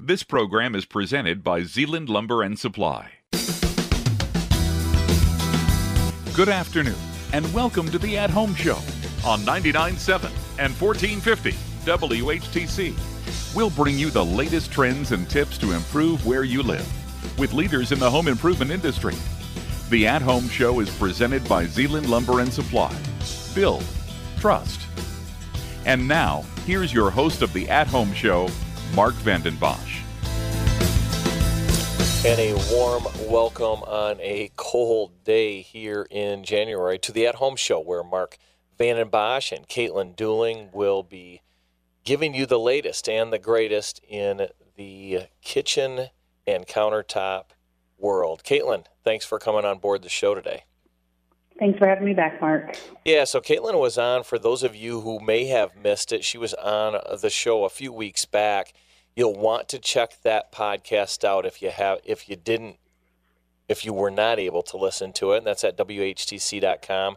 This program is presented by Zeeland Lumber and Supply. Good afternoon, and welcome to the At Home Show on 99.7 and 1450 WHTC. We'll bring you the latest trends and tips to improve where you live with leaders in the home improvement industry. The At Home Show is presented by Zeeland Lumber and Supply. Build, trust. And now, here's your host of the At Home Show, Mark Vanden Bosch. And a warm welcome on a cold day here in January to the At Home Show, where Mark Vanden Bosch and Kaitlin Deuling will be giving you the latest and the greatest in the kitchen and countertop world. Kaitlin, thanks for coming on board the show today. Thanks for having me back, Mark. Yeah, so Kaitlin was on, for those of you who may have missed it, she was on the show a few weeks back You'll want to check that podcast out if you have if you didn't if you were not able to listen to it. And that's at whtc.com,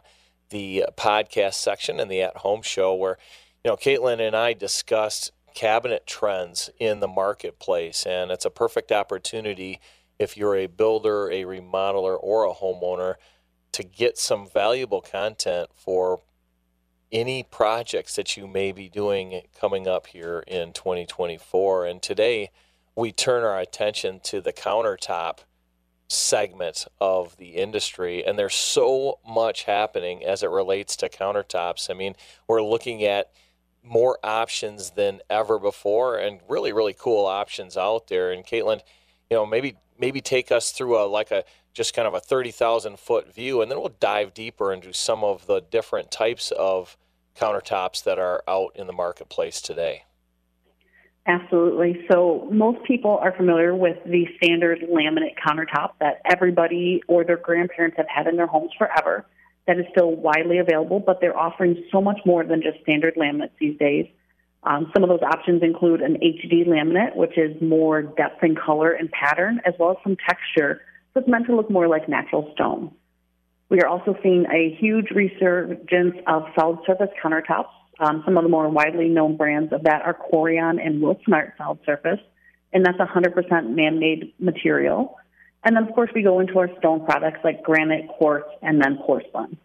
the podcast section and the at home show where you know Kaitlin and I discussed cabinet trends in the marketplace, and it's a perfect opportunity if you're a builder, a remodeler, or a homeowner to get some valuable content for any projects that you may be doing coming up here in 2024. And today we turn our attention to the countertop segment of the industry. And there's so much happening as it relates to countertops. I mean, we're looking at more options than ever before and really, really cool options out there. And Kaitlin, you know, maybe maybe take us through a like a just kind of a 30,000 foot view, and then we'll dive deeper into some of the different types of countertops that are out in the marketplace today. Absolutely. So, most people are familiar with the standard laminate countertop that everybody or their grandparents have had in their homes forever. That is still widely available, but they're offering so much more than just standard laminates these days. Um, some of those options include an HD laminate, which is more depth and color and pattern, as well as some texture. It's meant to look more like natural stone. We are also seeing a huge resurgence of solid surface countertops. Um, some of the more widely known brands of that are Corian and Wilsonart Solid Surface, and that's 100% man-made material. And then, of course, we go into our stone products like granite, quartz, and then porcelain.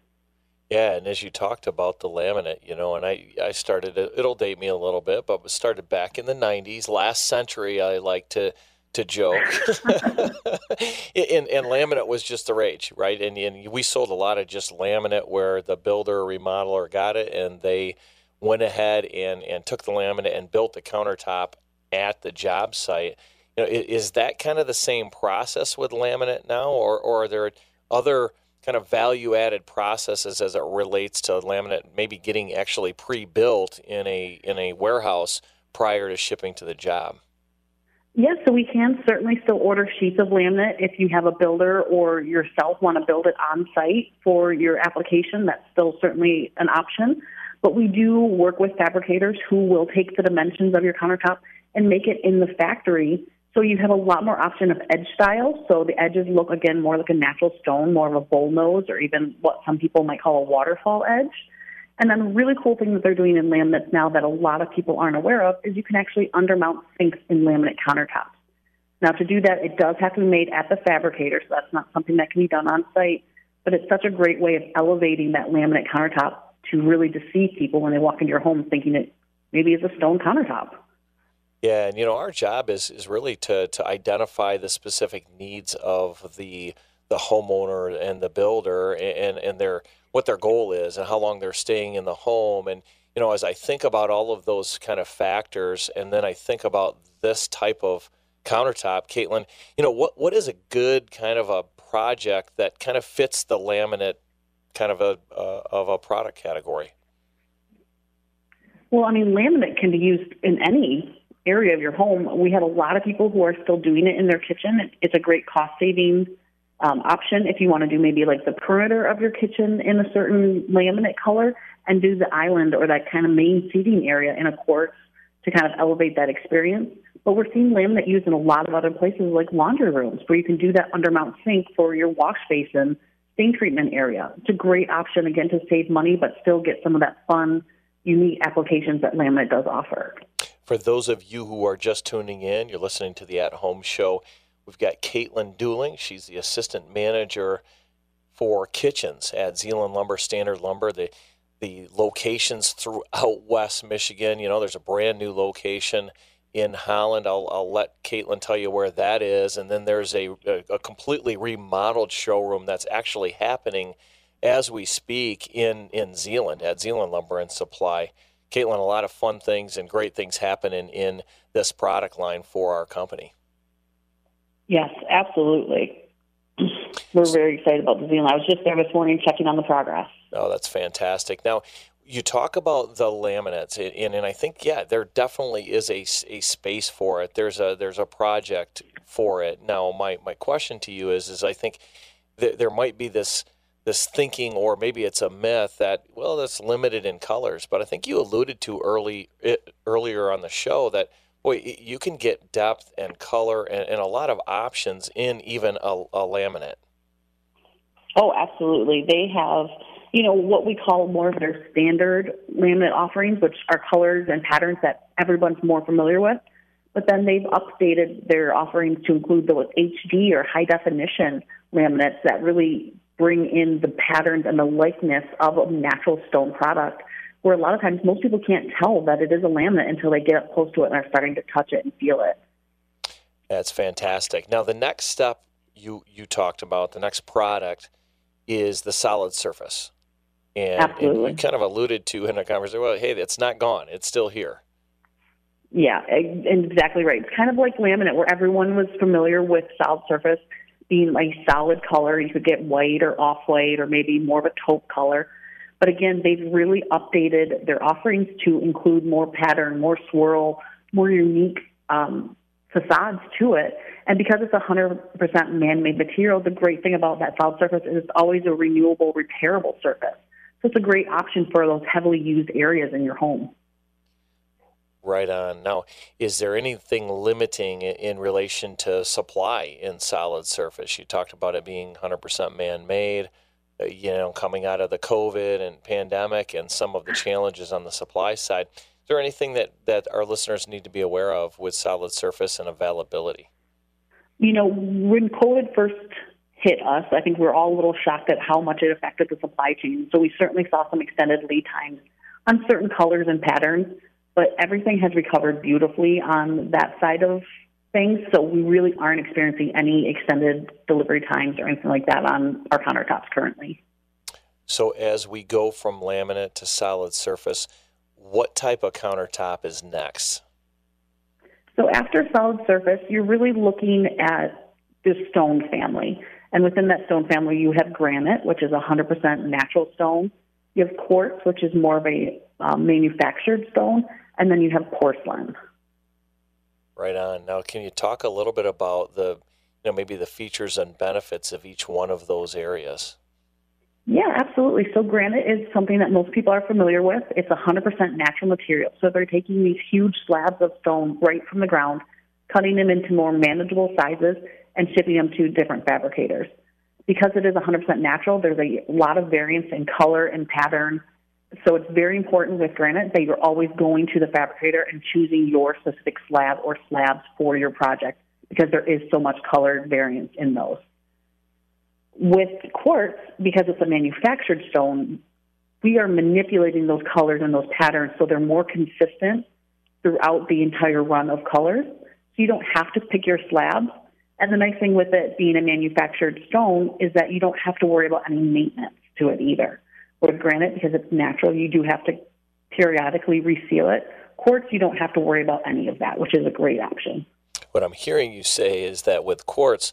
Yeah, and as you talked about the laminate, you know, and I, I started, it'll date me a little bit, but started back in the 90s, last century, I like to to joke. and, and, laminate was just the rage, right? And, and we sold a lot of just laminate where the builder remodeler got it and they went ahead and, and took the laminate and built the countertop at the job site. You know, is that kind of the same process with laminate now, or, or are there other kind of value added processes as it relates to laminate maybe getting actually pre built in a in a warehouse prior to shipping to the job? Yes, so we can certainly still order sheets of laminate if you have a builder or yourself want to build it on site for your application. That's still certainly an option. But we do work with fabricators who will take the dimensions of your countertop and make it in the factory. So you have a lot more option of edge style. So the edges look again more like a natural stone, more of a bull nose, or even what some people might call a waterfall edge. And then really cool thing that they're doing in laminates now that a lot of people aren't aware of is you can actually undermount sinks in laminate countertops. Now to do that, it does have to be made at the fabricator, so that's not something that can be done on site. But it's such a great way of elevating that laminate countertop to really deceive people when they walk into your home thinking it maybe is a stone countertop. Yeah, and you know our job is is really to to identify the specific needs of the the homeowner and the builder and and their what their goal is and how long they're staying in the home. And you know as I think about all of those kind of factors and then I think about this type of countertop Kaitlin you know what what is a good kind of a project that kind of fits the laminate kind of a uh, of a product category? Well I mean laminate can be used in any area of your home. We have a lot of people who are still doing it in their kitchen. It's a great cost saving um, option if you want to do maybe like the perimeter of your kitchen in a certain laminate color and do the island or that kind of main seating area in a quartz to kind of elevate that experience. But we're seeing laminate used in a lot of other places like laundry rooms where you can do that undermount sink for your wash basin stain treatment area. It's a great option again to save money but still get some of that fun, unique applications that laminate does offer. For those of you who are just tuning in, you're listening to the At Home Show. We've got Kaitlin Deuling. She's the assistant manager for kitchens at Zeeland Lumber, Standard Lumber. The the locations throughout West Michigan. You know, there's a brand new location in Holland. I'll, I'll let Kaitlin tell you where that is. And then there's a, a, a, completely remodeled showroom that's actually happening as we speak in, in Zeeland at Zeeland Lumber and Supply. Kaitlin, a lot of fun things and great things happening in this product line for our company. Yes, absolutely. We're very excited about the Zeeland. I was just there this morning checking on the progress. Oh, that's fantastic. Now, you talk about the laminates, and, and I think yeah, there definitely is a, a space for it. There's a there's a project for it. Now, my, my question to you is is I think th- there might be this this thinking, or maybe it's a myth that well, that's limited in colors. But I think you alluded to early it, earlier on the show that boy, you can get depth and color and, and a lot of options in even a, a laminate. Oh, absolutely. They have you know, what we call more of their standard laminate offerings, which are colors and patterns that everyone's more familiar with. But then they've updated their offerings to include those HD or high definition laminates that really bring in the patterns and the likeness of a natural stone product. Where a lot of times most people can't tell that it is a laminate until they get up close to it and are starting to touch it and feel it. That's fantastic. Now, the next step you you talked about, the next product, is the solid surface. And, Absolutely. and you kind of alluded to in a conversation, well, hey, it's not gone; it's still here. Yeah, exactly right. It's kind of like laminate, where everyone was familiar with solid surface being a solid color. You could get white or off white, or maybe more of a taupe color. But again, they've really updated their offerings to include more pattern, more swirl, more unique um, facades to it. And because it's 100% man-made material, the great thing about that solid surface is it's always a renewable, repairable surface. So it's a great option for those heavily used areas in your home. Right on. Now, is there anything limiting in relation to supply in solid surface? You talked about it being 100% man made, Uh, you know, coming out of the COVID and pandemic and some of the mm. challenges on the supply side. Is there anything that, that our listeners need to be aware of with solid surface and availability? You know, when COVID first hit us. I think we are all a little shocked at how much it affected the supply chain. So we certainly saw some extended lead times on certain colors and patterns, but everything has recovered beautifully on that side of things. So we really aren't experiencing any extended delivery times or anything like that on our countertops currently. So as we go from laminate to solid surface, what type of countertop is next? So after solid surface, you're really looking at the stone family. And within that stone family, you have granite, which is 100% natural stone. You have quartz, which is more of a um, manufactured stone. And then you have porcelain. Right on. Now, can you talk a little bit about the, you know, maybe the features and benefits of each one of those areas? Yeah, absolutely. So granite is something that most people are familiar with. It's 100% natural material. So they're taking these huge slabs of stone right from the ground, cutting them into more manageable sizes, and shipping them to different fabricators. Because it is 100% natural, there's a lot of variance in color and pattern. So it's very important with granite that you're always going to the fabricator and choosing your specific slab or slabs for your project because there is so much color variance in those. With quartz, because it's a manufactured stone, we are manipulating those colors and those patterns so they're more consistent throughout the entire run of colors. So you don't have to pick your slabs and the nice thing with it being a manufactured stone is that you don't have to worry about any maintenance to it either. With granite, because it's natural, you do have to periodically reseal it. Quartz, you don't have to worry about any of that, which is a great option. What I'm hearing you say is that with quartz,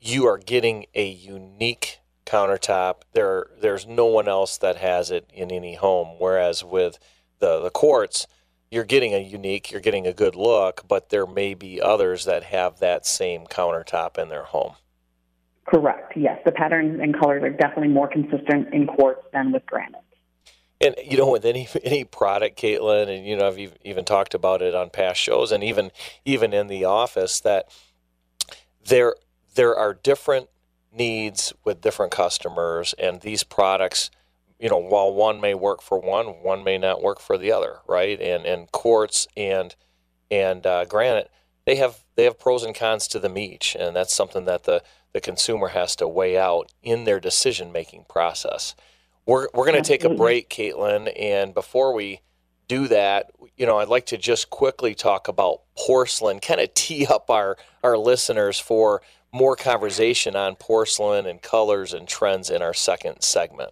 you are getting a unique countertop. There, there's no one else that has it in any home. Whereas with the, the quartz, you're getting a unique, you're getting a good look, but there may be others that have that same countertop in their home. Correct. Yes, the patterns and colors are definitely more consistent in quartz than with granite. And you know, with any any product, Kaitlin, and you know, I've even talked about it on past shows, and even even in the office, that there there are different needs with different customers, and these products you know, while one may work for one, one may not work for the other, right? And and quartz and and uh, granite, they have they have pros and cons to them each, and that's something that the the consumer has to weigh out in their decision making process. We're we're going to take a break, Kaitlin, and before we do that, you know, I'd like to just quickly talk about porcelain, kind of tee up our our listeners for more conversation on porcelain and colors and trends in our second segment.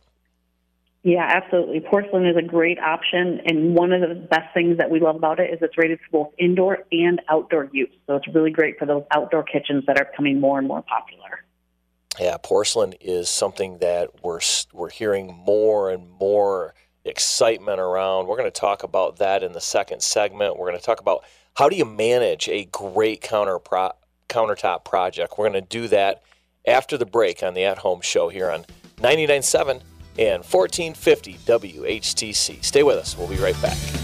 Yeah, absolutely. Porcelain is a great option, and one of the best things that we love about it is it's rated for both indoor and outdoor use. So it's really great for those outdoor kitchens that are becoming more and more popular. Yeah, porcelain is something that we're we're hearing more and more excitement around. We're going to talk about that in the second segment. We're going to talk about how do you manage a great counter pro- countertop project. We're going to do that after the break on the At Home Show here on 99.7 and 1450 WHTC. Stay with us. We'll be right back.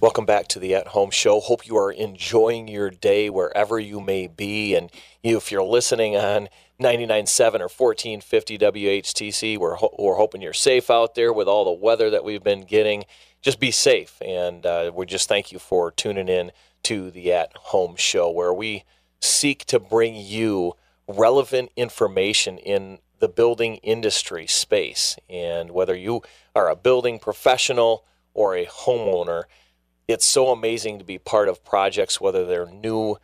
Welcome back to the At Home Show. Hope you are enjoying your day wherever you may be. And if you're listening on 99.7 or 1450 WHTC, we're, ho- we're hoping you're safe out there with all the weather that we've been getting. Just be safe. And uh, we just thank you for tuning in to the At Home Show, where we seek to bring you relevant information in the building industry space. And whether you are a building professional or a homeowner, it's so amazing to be part of projects, whether they're new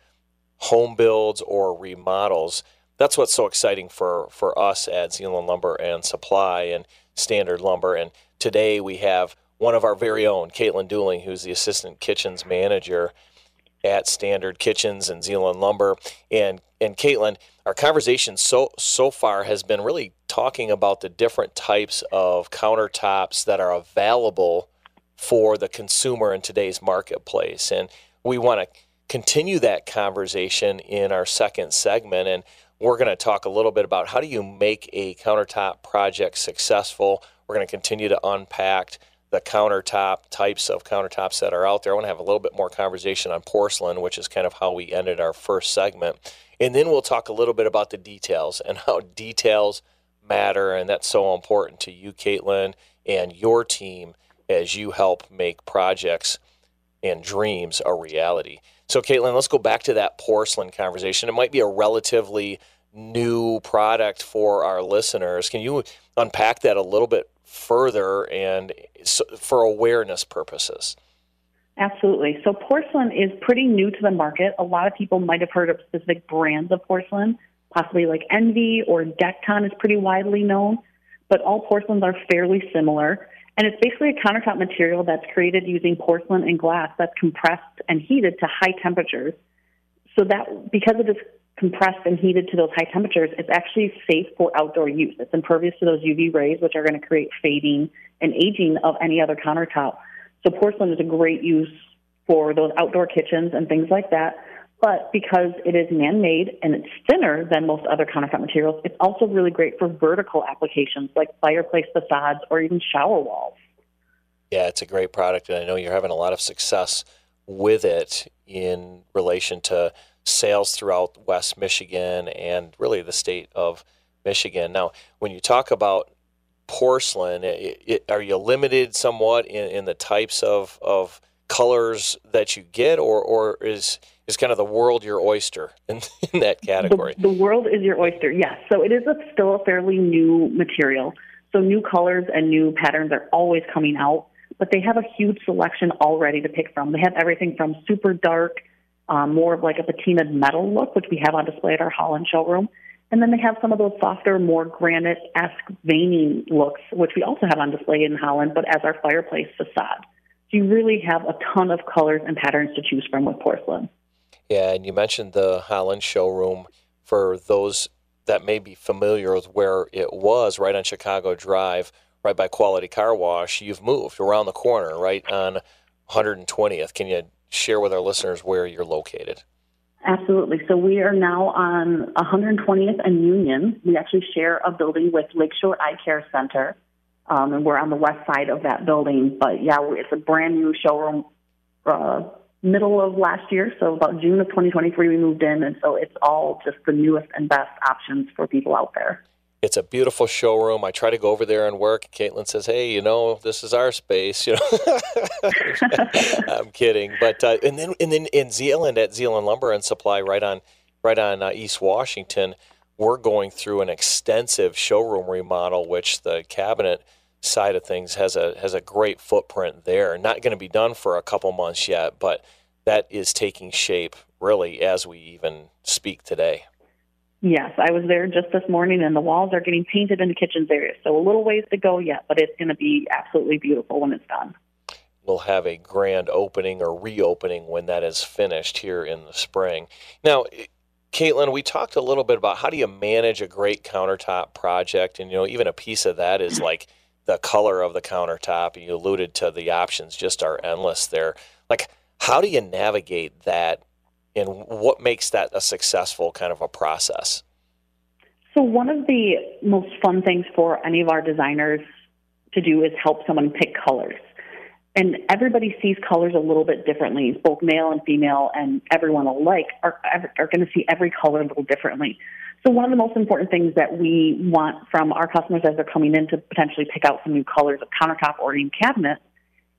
home builds or remodels. That's what's so exciting for, for us at Zeeland Lumber and Supply and Standard Lumber. And today we have one of our very own, Kaitlin Deuling, who's the Assistant Kitchens Manager at Standard Kitchens and Zeeland Lumber. And and Kaitlin, our conversation so so far has been really talking about the different types of countertops that are available for the consumer in today's marketplace. And we want to continue that conversation in our second segment. And we're going to talk a little bit about how do you make a countertop project successful. We're going to continue to unpack the countertop types of countertops that are out there. I want to have a little bit more conversation on porcelain, which is kind of how we ended our first segment. And then we'll talk a little bit about the details and how details matter. And that's so important to you, Kaitlin, and your team as you help make projects and dreams a reality. So, Kaitlin, let's go back to that porcelain conversation. It might be a relatively new product for our listeners. Can you unpack that a little bit further and for awareness purposes? Absolutely. So, porcelain is pretty new to the market. A lot of people might have heard of specific brands of porcelain, possibly like Envy or Dekton is pretty widely known, but all porcelains are fairly similar. And it's basically a countertop material that's created using porcelain and glass that's compressed and heated to high temperatures. So that because it is compressed and heated to those high temperatures, it's actually safe for outdoor use. It's impervious to those UV rays, which are going to create fading and aging of any other countertop. So porcelain is a great use for those outdoor kitchens and things like that. But because it is man made and it's thinner than most other countertop materials, it's also really great for vertical applications like fireplace facades or even shower walls. Yeah, it's a great product, and I know you're having a lot of success with it in relation to sales throughout West Michigan and really the state of Michigan. Now, when you talk about porcelain, it, it, are you limited somewhat in, in the types of, of colors that you get, or, or is is kind of the world your oyster in, in that category? The, the, world is your oyster, yes. So it is a, still a fairly new material. So new colors and new patterns are always coming out, but they have a huge selection already to pick from. They have everything from super dark, um, more of like a patinaed metal look, which we have on display at our Holland showroom, And then they have some of those softer, more granite esque veining looks, which we also have on display in Holland, but as our fireplace facade. You really have a ton of colors and patterns to choose from with porcelain. Yeah, and you mentioned the Holland showroom for those that may be familiar with where it was right on Chicago Drive, right by Quality Car Wash. You've moved around the corner, right on 120th. Can you share with our listeners where you're located? Absolutely. So we are now on 120th and Union. We actually share a building with Lakeshore Eye Care Center, um, and we're on the west side of that building. But yeah, it's a brand new showroom. Uh, middle of last year, so about June of 2023, we moved in, and so it's all just the newest and best options for people out there. It's a beautiful showroom. I try to go over there and work. Kaitlin says, "Hey, you know, this is our space." You know, I'm kidding, but uh, and then and then in Zeeland at Zeeland Lumber and Supply, right on right on uh, East Washington, we're going through an extensive showroom remodel, which the cabinet side of things has a has a great footprint there. Not going to be done for a couple months yet, but that is taking shape really as we even speak today. Yes, I was there just this morning, and the walls are getting painted in the kitchens area. So a little ways to go yet, but it's going to be absolutely beautiful when it's done. We'll have a grand opening or reopening when that is finished here in the spring. Now, Kaitlin, we talked a little bit about how do you manage a great countertop project, and you know, even a piece of that is like the color of the countertop. And you alluded to the options just are endless there. Like, how do you navigate that and what makes that a successful kind of a process? So, one of the most fun things for any of our designers to do is help someone pick colors. And everybody sees colors a little bit differently. Both male and female and everyone alike are, are going to see every color a little differently. So one of the most important things that we want from our customers as they're coming in to potentially pick out some new colors of countertop or even cabinet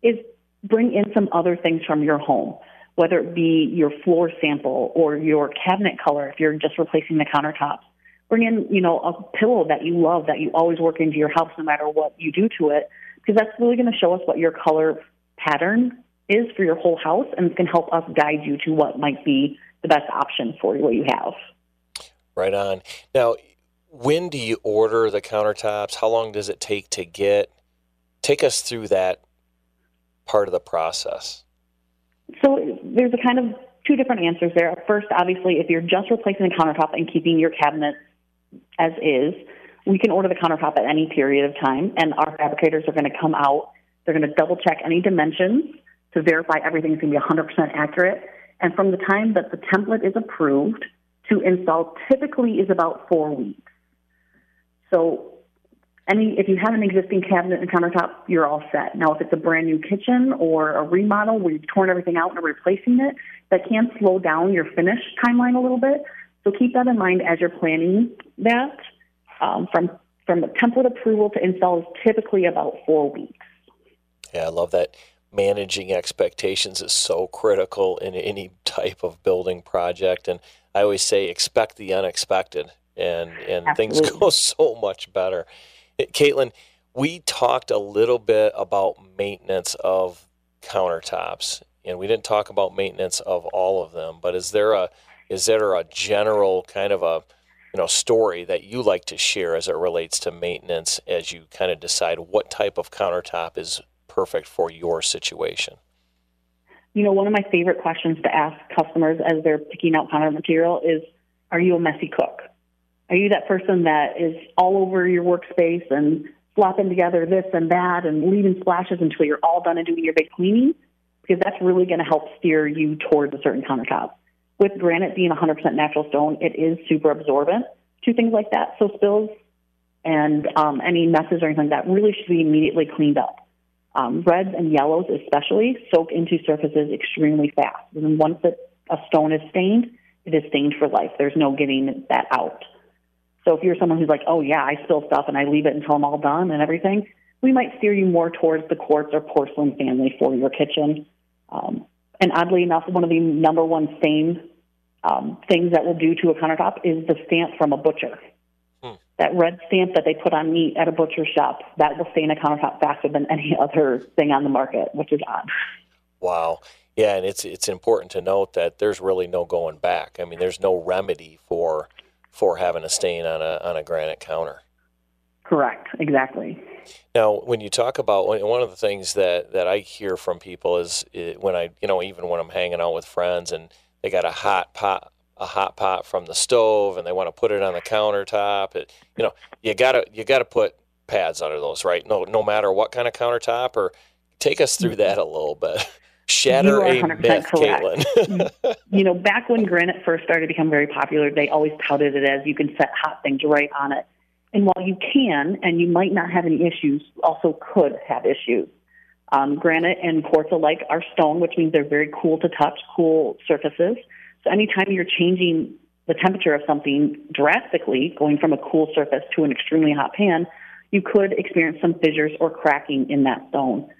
is bring in some other things from your home, whether it be your floor sample or your cabinet color if you're just replacing the countertops. Bring in, you know, a pillow that you love that you always work into your house no matter what you do to it, because that's really going to show us what your color pattern is for your whole house and it's going to help us guide you to what might be the best option for what you have. Right on. Now, when do you order the countertops? How long does it take to get? Take us through that part of the process. So there's a kind of two different answers there. First, obviously, if you're just replacing the countertop and keeping your cabinet as is, we can order the countertop at any period of time, and our fabricators are going to come out. They're going to double check any dimensions to verify everything's going to be 100% accurate. And from the time that the template is approved to install typically is about four weeks. So any if you have an existing cabinet and countertop, you're all set. Now if it's a brand new kitchen or a remodel where you've torn everything out and are replacing it, that can slow down your finish timeline a little bit. So keep that in mind as you're planning that. Um, from from the template approval to install is typically about four weeks. Yeah, I love that. Managing expectations is so critical in any type of building project, and I always say expect the unexpected, and and things go so much better. Kaitlin, we talked a little bit about maintenance of countertops, and we didn't talk about maintenance of all of them. But is there a is there a general kind of a you know story that you like to share as it relates to maintenance as you kind of decide what type of countertop is perfect for your situation? you know, one of my favorite questions to ask customers as they're picking out counter material is, are you a messy cook? Are you that person that is all over your workspace and slopping together this and that and leaving splashes until you're all done and doing your big cleaning? Because that's really going to help steer you towards a certain countertop. With granite being 100% natural stone, it is super absorbent to things like that. So spills and um, any messes or anything like that really should be immediately cleaned up. Um, reds and yellows, especially, soak into surfaces extremely fast. And once it, a stone is stained, it is stained for life. There's no getting that out. So if you're someone who's like, oh yeah, I spill stuff and I leave it until I'm all done and everything, we might steer you more towards the quartz or porcelain family for your kitchen. Um, and oddly enough, one of the number one stain um, things that will do to a countertop is the stamp from a butcher that red stamp that they put on meat at a butcher shop that will stain a countertop faster than any other thing on the market, which is odd. Wow. Yeah, and it's it's important to note that there's really no going back. I mean, there's no remedy for for having a stain on a on a granite counter. Correct. Exactly. Now, when you talk about one of the things that, that I hear from people is when I, you know, even when I'm hanging out with friends and they got a hot pot, a hot pot from the stove, and they want to put it on the countertop. It, you know, you gotta you gotta put pads under those, right? No, no matter what kind of countertop. Or take us through that a little bit. Shatter a myth, Kaitlin. you know, back when granite first started to become very popular, they always touted it as you can set hot things right on it. And while you can, and you might not have any issues, also could have issues. Um, granite and quartz alike are stone, which means they're very cool to touch, cool surfaces. So anytime you're changing the temperature of something drastically, going from a cool surface to an extremely hot pan, you could experience some fissures or cracking in that stone.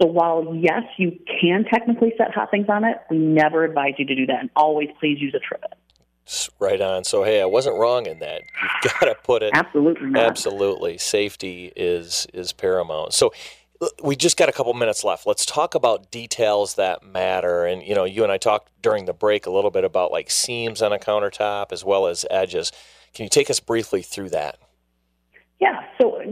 So while yes, you can technically set hot things on it, we never advise you to do that, and always please use a trivet. Right on. So hey, I wasn't wrong in that. You've got to put it absolutely. Not. Absolutely, safety is is paramount. So we just got a couple minutes left. Let's talk about details that matter. And you know, you and I talked during the break a little bit about like seams on a countertop as well as edges. Can you take us briefly through that? Yeah. So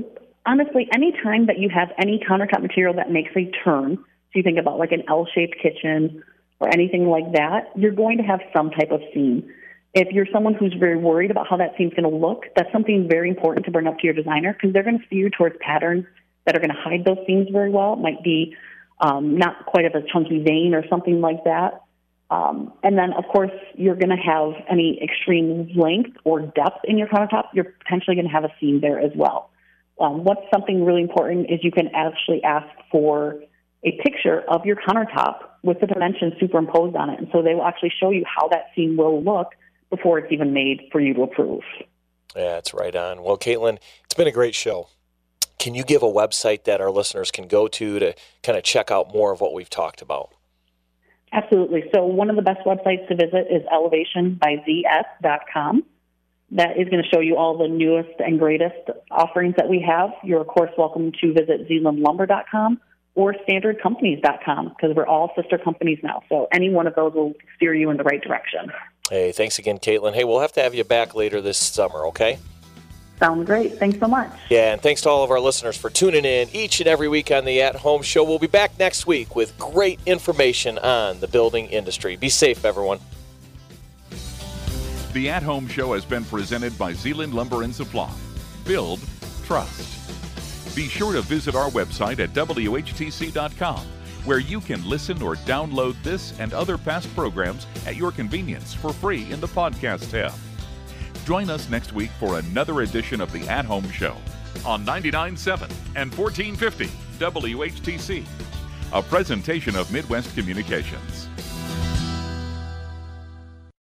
honestly, any time that you have any countertop material that makes a turn, so you think about like an L-shaped kitchen or anything like that, you're going to have some type of seam. If you're someone who's very worried about how that seam's going to look, that's something very important to bring up to your designer because they're going to steer you towards patterns that are going to hide those seams very well. It might be um, not quite of a chunky vein or something like that. Um, and then, of course, you're going to have any extreme length or depth in your countertop. You're potentially going to have a seam there as well. Um, what's something really important is you can actually ask for a picture of your countertop with the dimensions superimposed on it. And so they will actually show you how that seam will look before it's even made for you to approve. Yeah, it's right on. Well, Kaitlin, it's been a great show. Can you give a website that our listeners can go to to kind of check out more of what we've talked about? Absolutely. So, one of the best websites to visit is elevationbyzs.com. That is going to show you all the newest and greatest offerings that we have. You're, of course, welcome to visit zeelandlumber.com or standardcompanies.com because we're all sister companies now. So, any one of those will steer you in the right direction. Hey, thanks again, Kaitlin. Hey, we'll have to have you back later this summer, okay? Sounds great. Thanks so much. Yeah, and thanks to all of our listeners for tuning in each and every week on the At Home Show. We'll be back next week with great information on the building industry. Be safe, everyone. The At Home Show has been presented by Zeeland Lumber and Supply. Build, trust. Be sure to visit our website at WHTC.com where you can listen or download this and other past programs at your convenience for free in the podcast tab. Join us next week for another edition of the At Home Show on 99.7 and 1450 WHTC, a presentation of Midwest Communications.